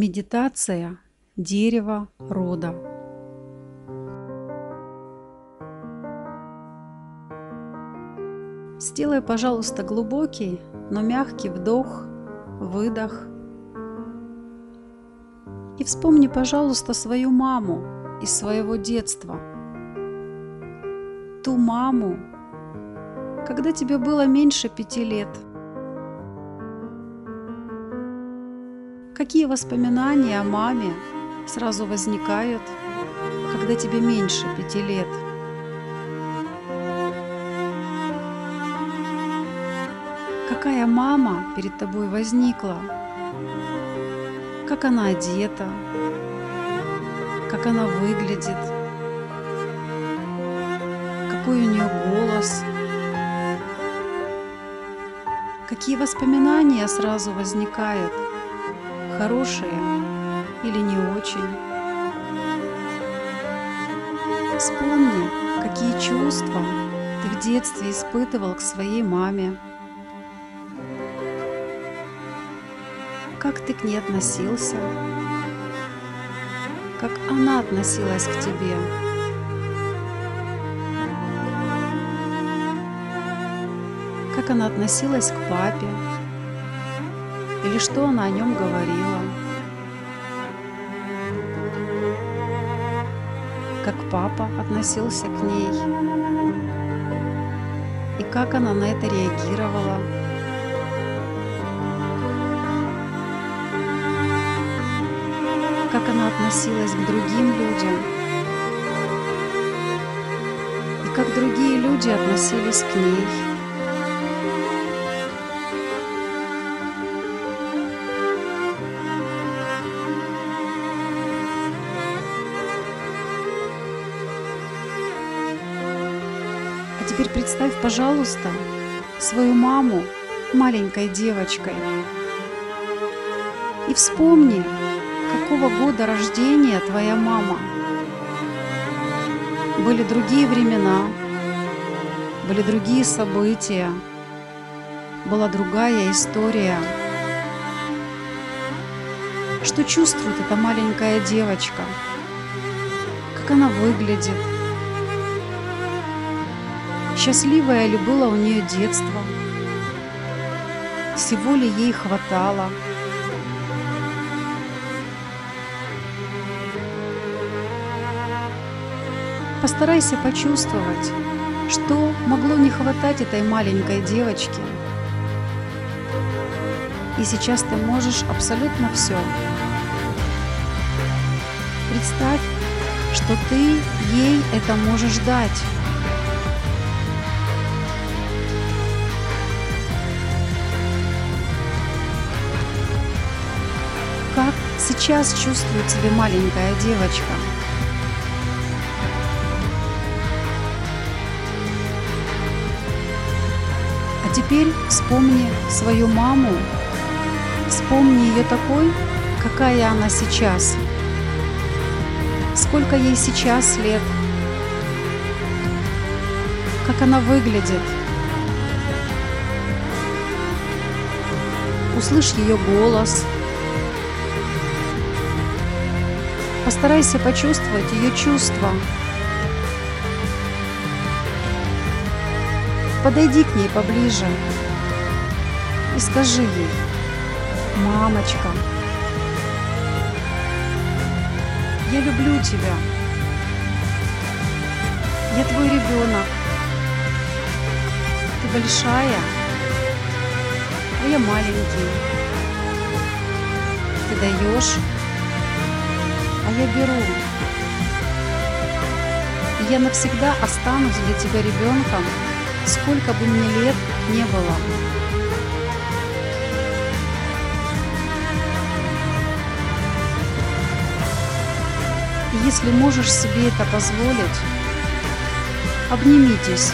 Медитация дерева рода. Сделай, пожалуйста, глубокий, но мягкий вдох, выдох. И вспомни, пожалуйста, свою маму из своего детства. Ту маму, когда тебе было меньше пяти лет – Какие воспоминания о маме сразу возникают, когда тебе меньше пяти лет? Какая мама перед тобой возникла? Как она одета? Как она выглядит? Какой у нее голос? Какие воспоминания сразу возникают – хорошие или не очень. Вспомни, какие чувства ты в детстве испытывал к своей маме. Как ты к ней относился? Как она относилась к тебе? Как она относилась к папе? Или что она о нем говорила. Как папа относился к ней и как она на это реагировала. Как она относилась к другим людям и как другие люди относились к ней. Представь, пожалуйста, свою маму маленькой девочкой. И вспомни, какого года рождения твоя мама. Были другие времена, были другие события, была другая история. Что чувствует эта маленькая девочка? Как она выглядит? Счастливое ли было у нее детство? Всего ли ей хватало? Постарайся почувствовать, что могло не хватать этой маленькой девочке. И сейчас ты можешь абсолютно все. Представь, что ты ей это можешь дать. Сейчас чувствует себя маленькая девочка. А теперь вспомни свою маму, вспомни ее такой, какая она сейчас. Сколько ей сейчас лет, как она выглядит. Услышь ее голос – Постарайся почувствовать ее чувства. Подойди к ней поближе и скажи ей, «Мамочка, я люблю тебя. Я твой ребенок. Ты большая, а я маленький. Ты даешь а я беру. И я навсегда останусь для тебя ребенком, сколько бы мне лет не было. И если можешь себе это позволить, обнимитесь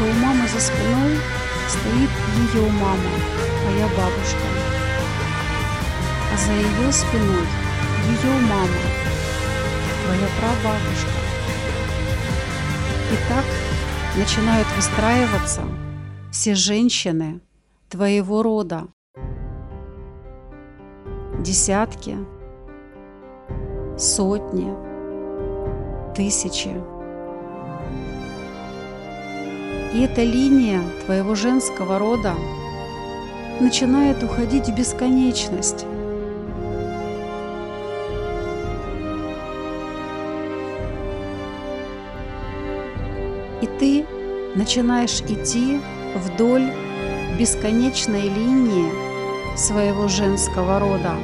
что у мамы за спиной стоит ее мама, моя бабушка. А за ее спиной ее мама, твоя прабабушка. И так начинают выстраиваться все женщины твоего рода. Десятки, сотни, тысячи. И эта линия твоего женского рода начинает уходить в бесконечность. И ты начинаешь идти вдоль бесконечной линии своего женского рода.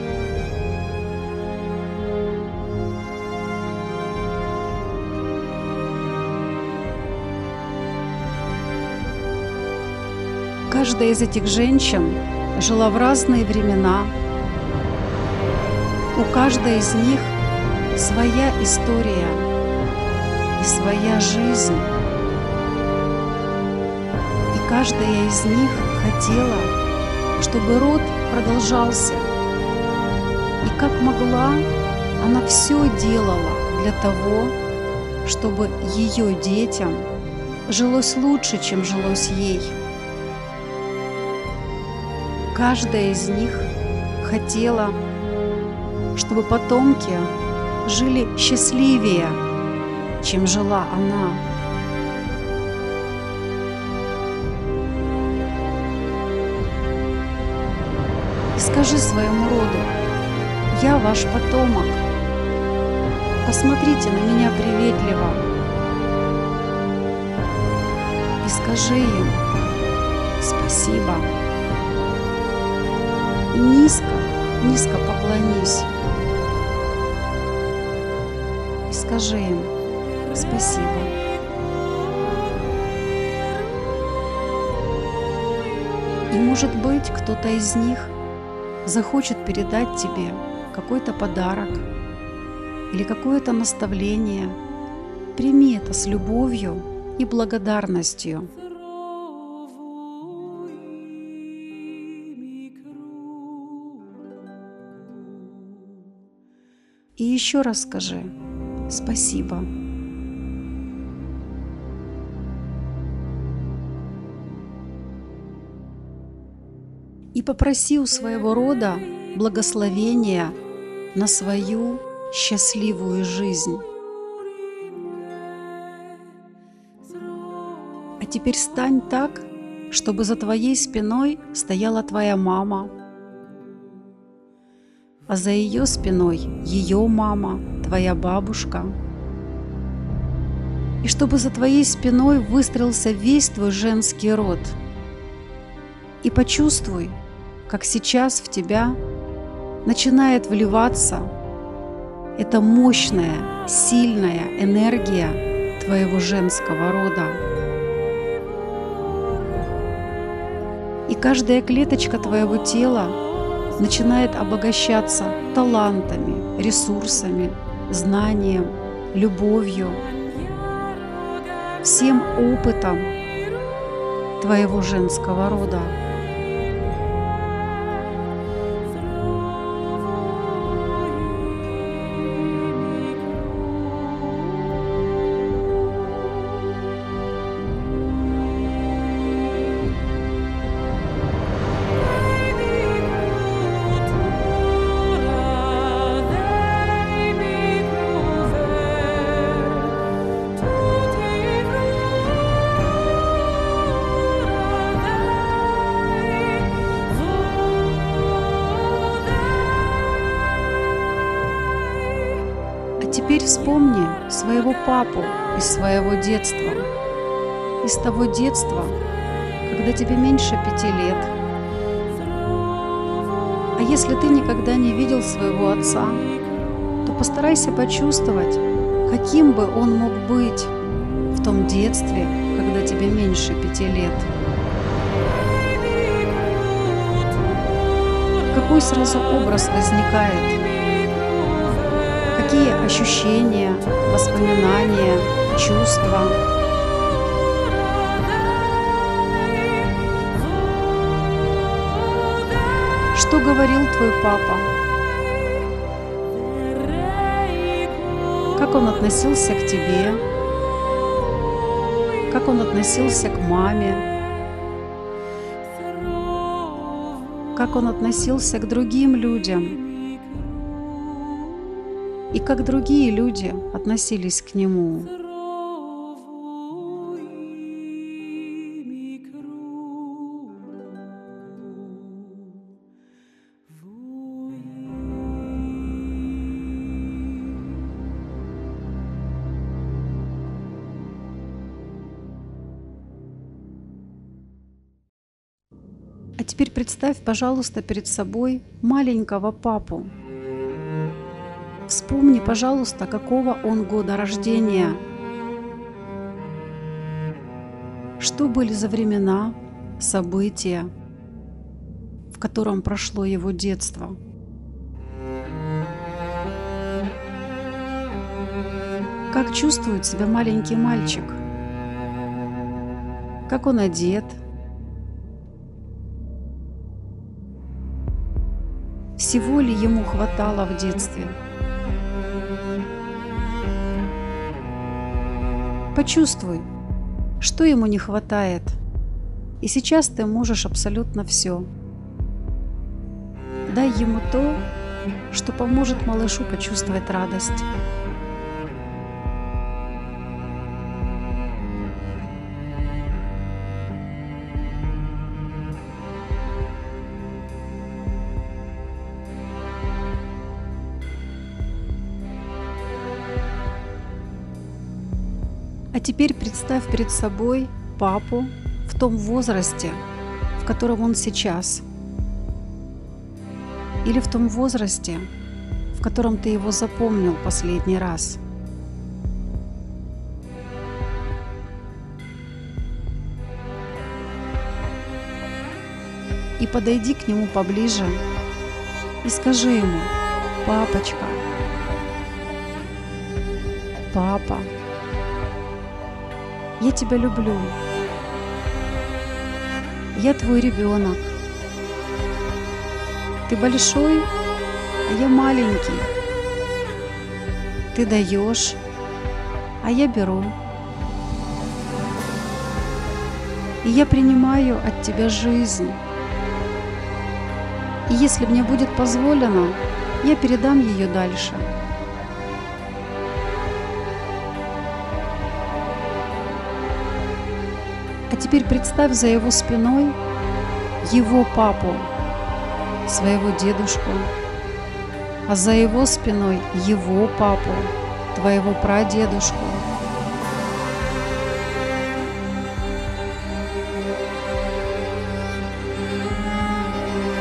Каждая из этих женщин жила в разные времена. У каждой из них своя история и своя жизнь. И каждая из них хотела, чтобы род продолжался. И как могла, она все делала для того, чтобы ее детям жилось лучше, чем жилось ей. Каждая из них хотела, чтобы потомки жили счастливее, чем жила она. И скажи своему роду, я ваш потомок. Посмотрите на меня приветливо. И скажи им спасибо и низко, низко поклонись. И скажи им спасибо. И может быть кто-то из них захочет передать тебе какой-то подарок или какое-то наставление. Прими это с любовью и благодарностью. И еще раз скажи спасибо. И попроси у своего рода благословения на свою счастливую жизнь. А теперь стань так, чтобы за твоей спиной стояла твоя мама, а за ее спиной ее мама, твоя бабушка. И чтобы за твоей спиной выстроился весь твой женский род. И почувствуй, как сейчас в тебя начинает вливаться эта мощная, сильная энергия твоего женского рода. И каждая клеточка твоего тела начинает обогащаться талантами, ресурсами, знанием, любовью, всем опытом твоего женского рода. Своего детства, из того детства, когда тебе меньше пяти лет. А если ты никогда не видел своего отца, то постарайся почувствовать, каким бы он мог быть в том детстве, когда тебе меньше пяти лет. Какой сразу образ возникает? Какие ощущения, воспоминания, чувства. Что говорил твой папа? Как он относился к тебе? как он относился к маме, как он относился к другим людям как другие люди относились к нему. А теперь представь, пожалуйста, перед собой маленького папу. Вспомни, пожалуйста, какого он года рождения. Что были за времена, события, в котором прошло его детство. Как чувствует себя маленький мальчик? Как он одет – Всего ли ему хватало в детстве? Почувствуй, что ему не хватает. И сейчас ты можешь абсолютно все. Дай ему то, что поможет малышу почувствовать радость. Теперь представь перед собой папу в том возрасте, в котором он сейчас. Или в том возрасте, в котором ты его запомнил последний раз. И подойди к нему поближе и скажи ему, папочка, папа, я тебя люблю. Я твой ребенок. Ты большой, а я маленький. Ты даешь, а я беру. И я принимаю от тебя жизнь. И если мне будет позволено, я передам ее дальше. А теперь представь за его спиной его папу, своего дедушку, а за его спиной его папу, твоего прадедушку.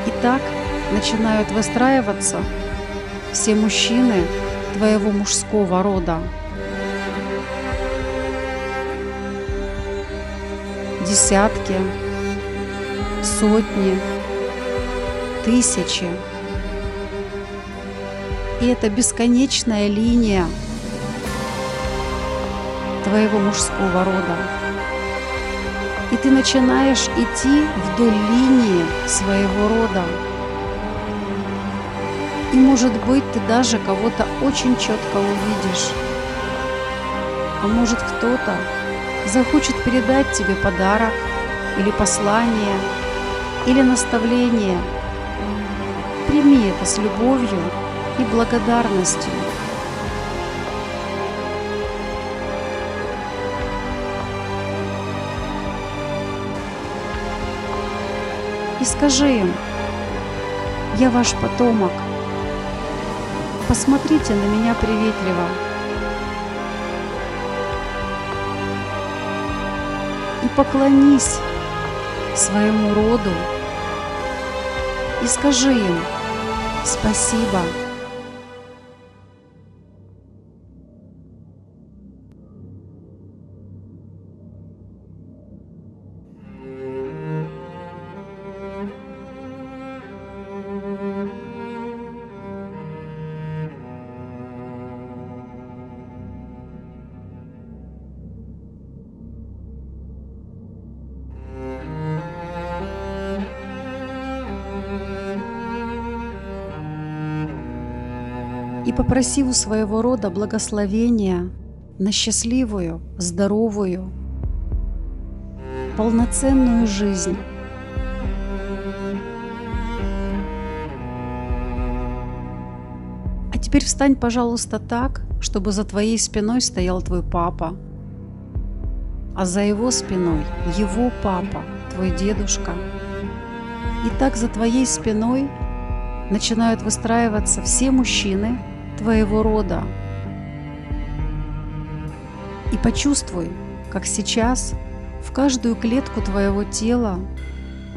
И так начинают выстраиваться все мужчины твоего мужского рода. Десятки, сотни, тысячи. И это бесконечная линия твоего мужского рода. И ты начинаешь идти вдоль линии своего рода. И может быть ты даже кого-то очень четко увидишь. А может кто-то захочет передать тебе подарок или послание, или наставление, прими это с любовью и благодарностью. И скажи им, я ваш потомок, посмотрите на меня приветливо. И поклонись своему роду и скажи им спасибо. И попроси у своего рода благословения на счастливую, здоровую полноценную жизнь. А теперь встань, пожалуйста, так, чтобы за твоей спиной стоял твой папа, а за его спиной его папа, твой дедушка. И так за твоей спиной начинают выстраиваться все мужчины твоего рода. И почувствуй, как сейчас в каждую клетку твоего тела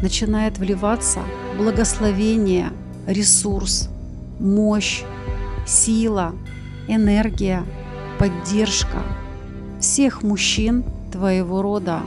начинает вливаться благословение, ресурс, мощь, сила, энергия, поддержка всех мужчин твоего рода.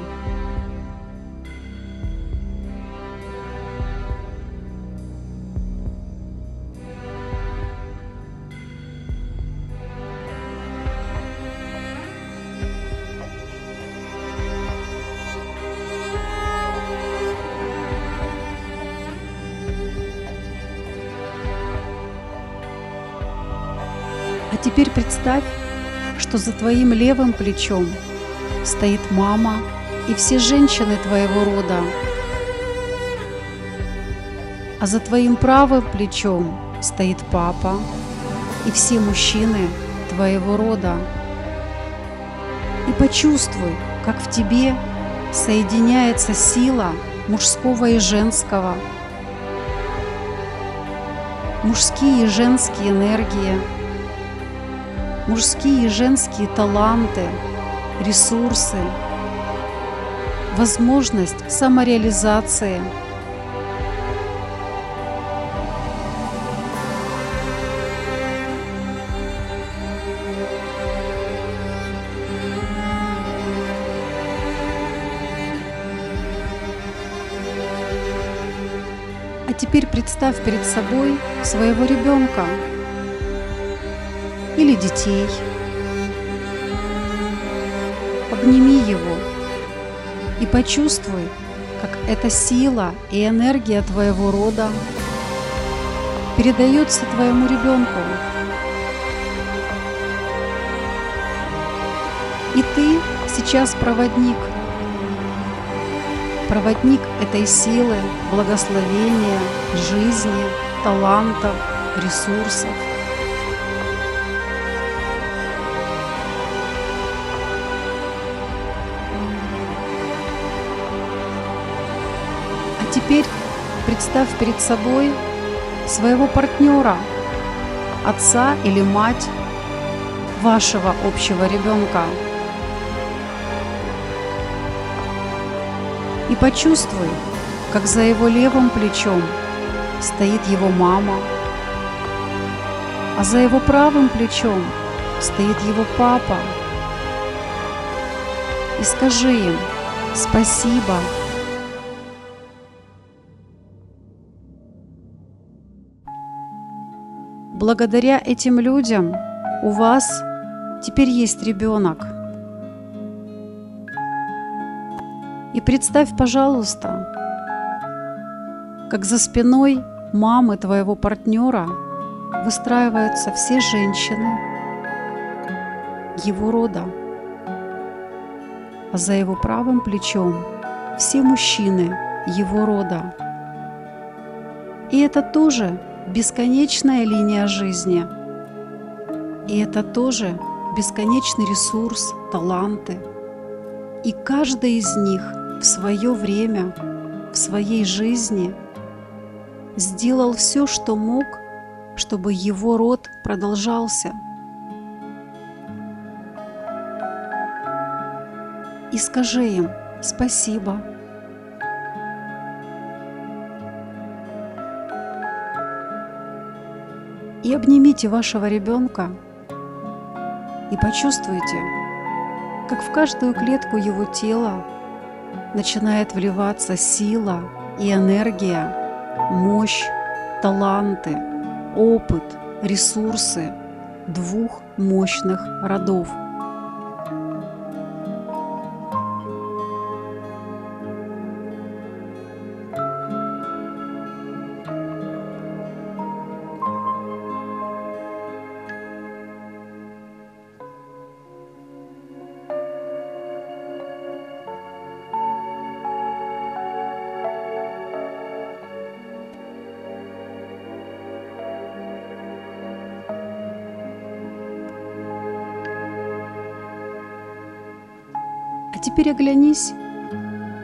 А теперь представь, что за твоим левым плечом стоит мама и все женщины твоего рода, а за твоим правым плечом стоит папа и все мужчины твоего рода. И почувствуй, как в тебе соединяется сила мужского и женского, мужские и женские энергии, мужские и женские таланты, ресурсы, возможность самореализации. А теперь представь перед собой своего ребенка или детей. Обними его и почувствуй, как эта сила и энергия твоего рода передается твоему ребенку. И ты сейчас проводник. Проводник этой силы, благословения, жизни, талантов, ресурсов. Представь перед собой своего партнера, отца или мать вашего общего ребенка. И почувствуй, как за его левым плечом стоит его мама, а за его правым плечом стоит его папа. И скажи им спасибо. Благодаря этим людям у вас теперь есть ребенок. И представь, пожалуйста, как за спиной мамы твоего партнера выстраиваются все женщины его рода, а за его правым плечом все мужчины его рода. И это тоже бесконечная линия жизни. И это тоже бесконечный ресурс, таланты. И каждый из них в свое время, в своей жизни сделал все, что мог, чтобы его род продолжался. И скажи им спасибо. Обнимите вашего ребенка и почувствуйте, как в каждую клетку его тела начинает вливаться сила и энергия, мощь, таланты, опыт, ресурсы двух мощных родов. Теперь оглянись,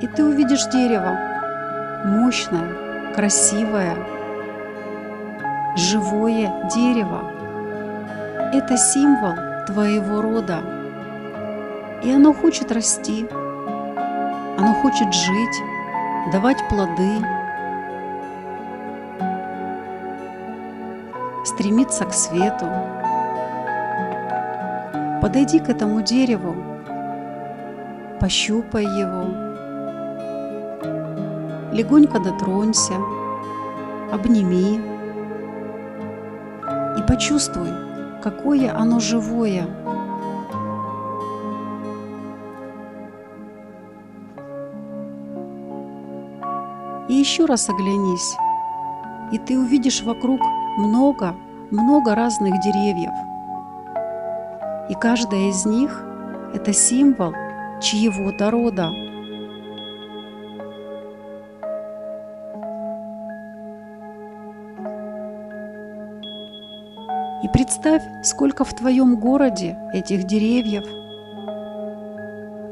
и ты увидишь дерево. Мощное, красивое, живое дерево. Это символ твоего рода. И оно хочет расти, оно хочет жить, давать плоды, стремиться к свету. Подойди к этому дереву, пощупай его, легонько дотронься, обними и почувствуй, какое оно живое. И еще раз оглянись, и ты увидишь вокруг много, много разных деревьев. И каждая из них – это символ чьего-то рода. И представь, сколько в твоем городе этих деревьев,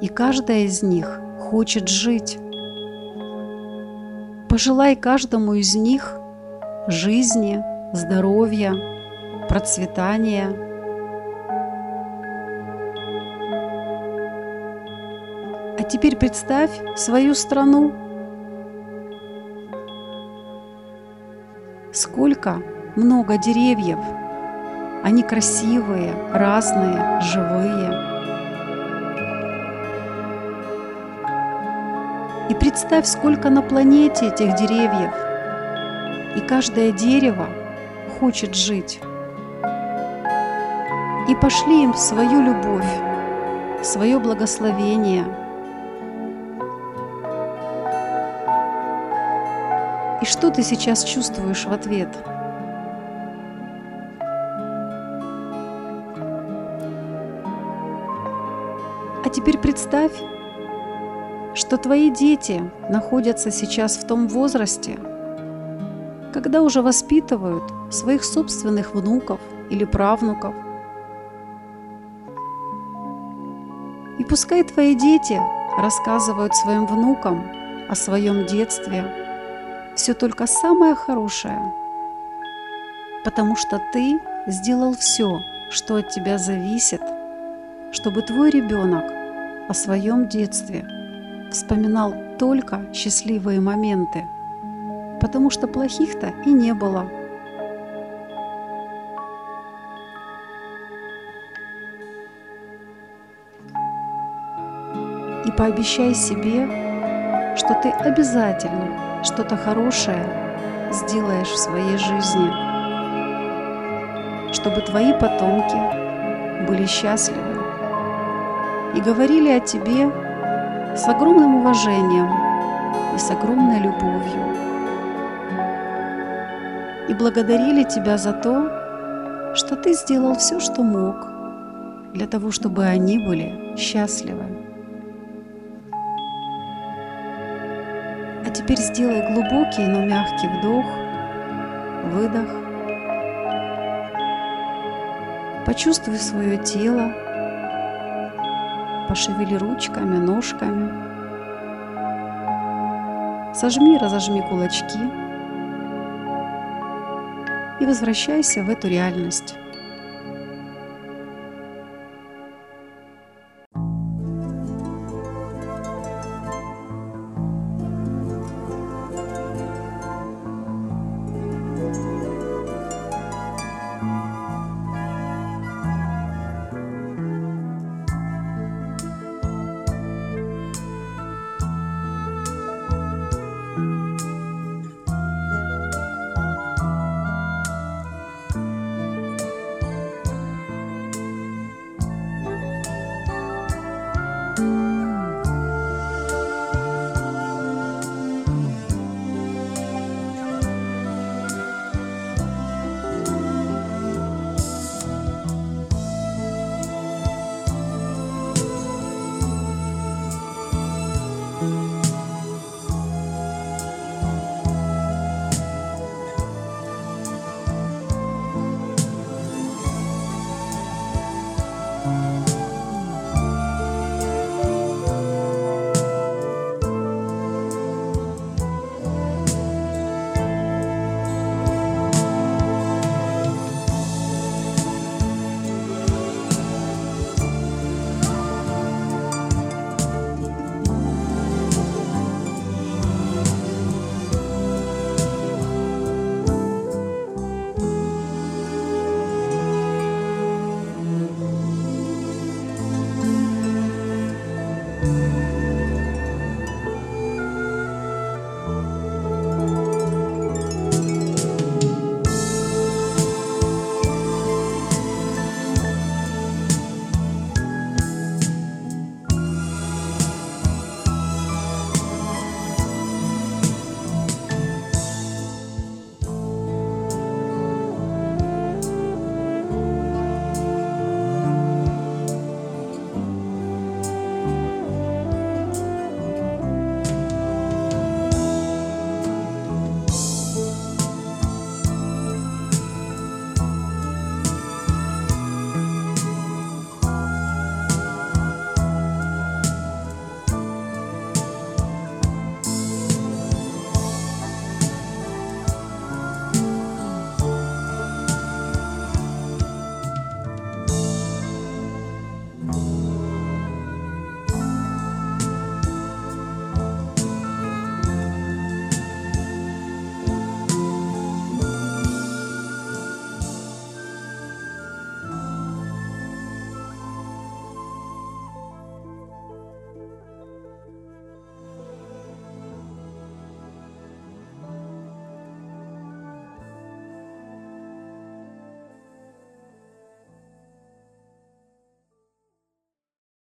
и каждая из них хочет жить. Пожелай каждому из них жизни, здоровья, процветания. Теперь представь свою страну. Сколько много деревьев. Они красивые, разные, живые. И представь, сколько на планете этих деревьев. И каждое дерево хочет жить. И пошли им свою любовь, свое благословение. И что ты сейчас чувствуешь в ответ? А теперь представь, что твои дети находятся сейчас в том возрасте, когда уже воспитывают своих собственных внуков или правнуков. И пускай твои дети рассказывают своим внукам о своем детстве все только самое хорошее, потому что ты сделал все, что от тебя зависит, чтобы твой ребенок о своем детстве вспоминал только счастливые моменты, потому что плохих-то и не было. И пообещай себе, что ты обязательно что-то хорошее сделаешь в своей жизни, чтобы твои потомки были счастливы и говорили о тебе с огромным уважением и с огромной любовью. И благодарили тебя за то, что ты сделал все, что мог, для того, чтобы они были счастливы. Теперь сделай глубокий, но мягкий вдох, выдох. Почувствуй свое тело, пошевели ручками, ножками. Сожми, разожми кулачки и возвращайся в эту реальность.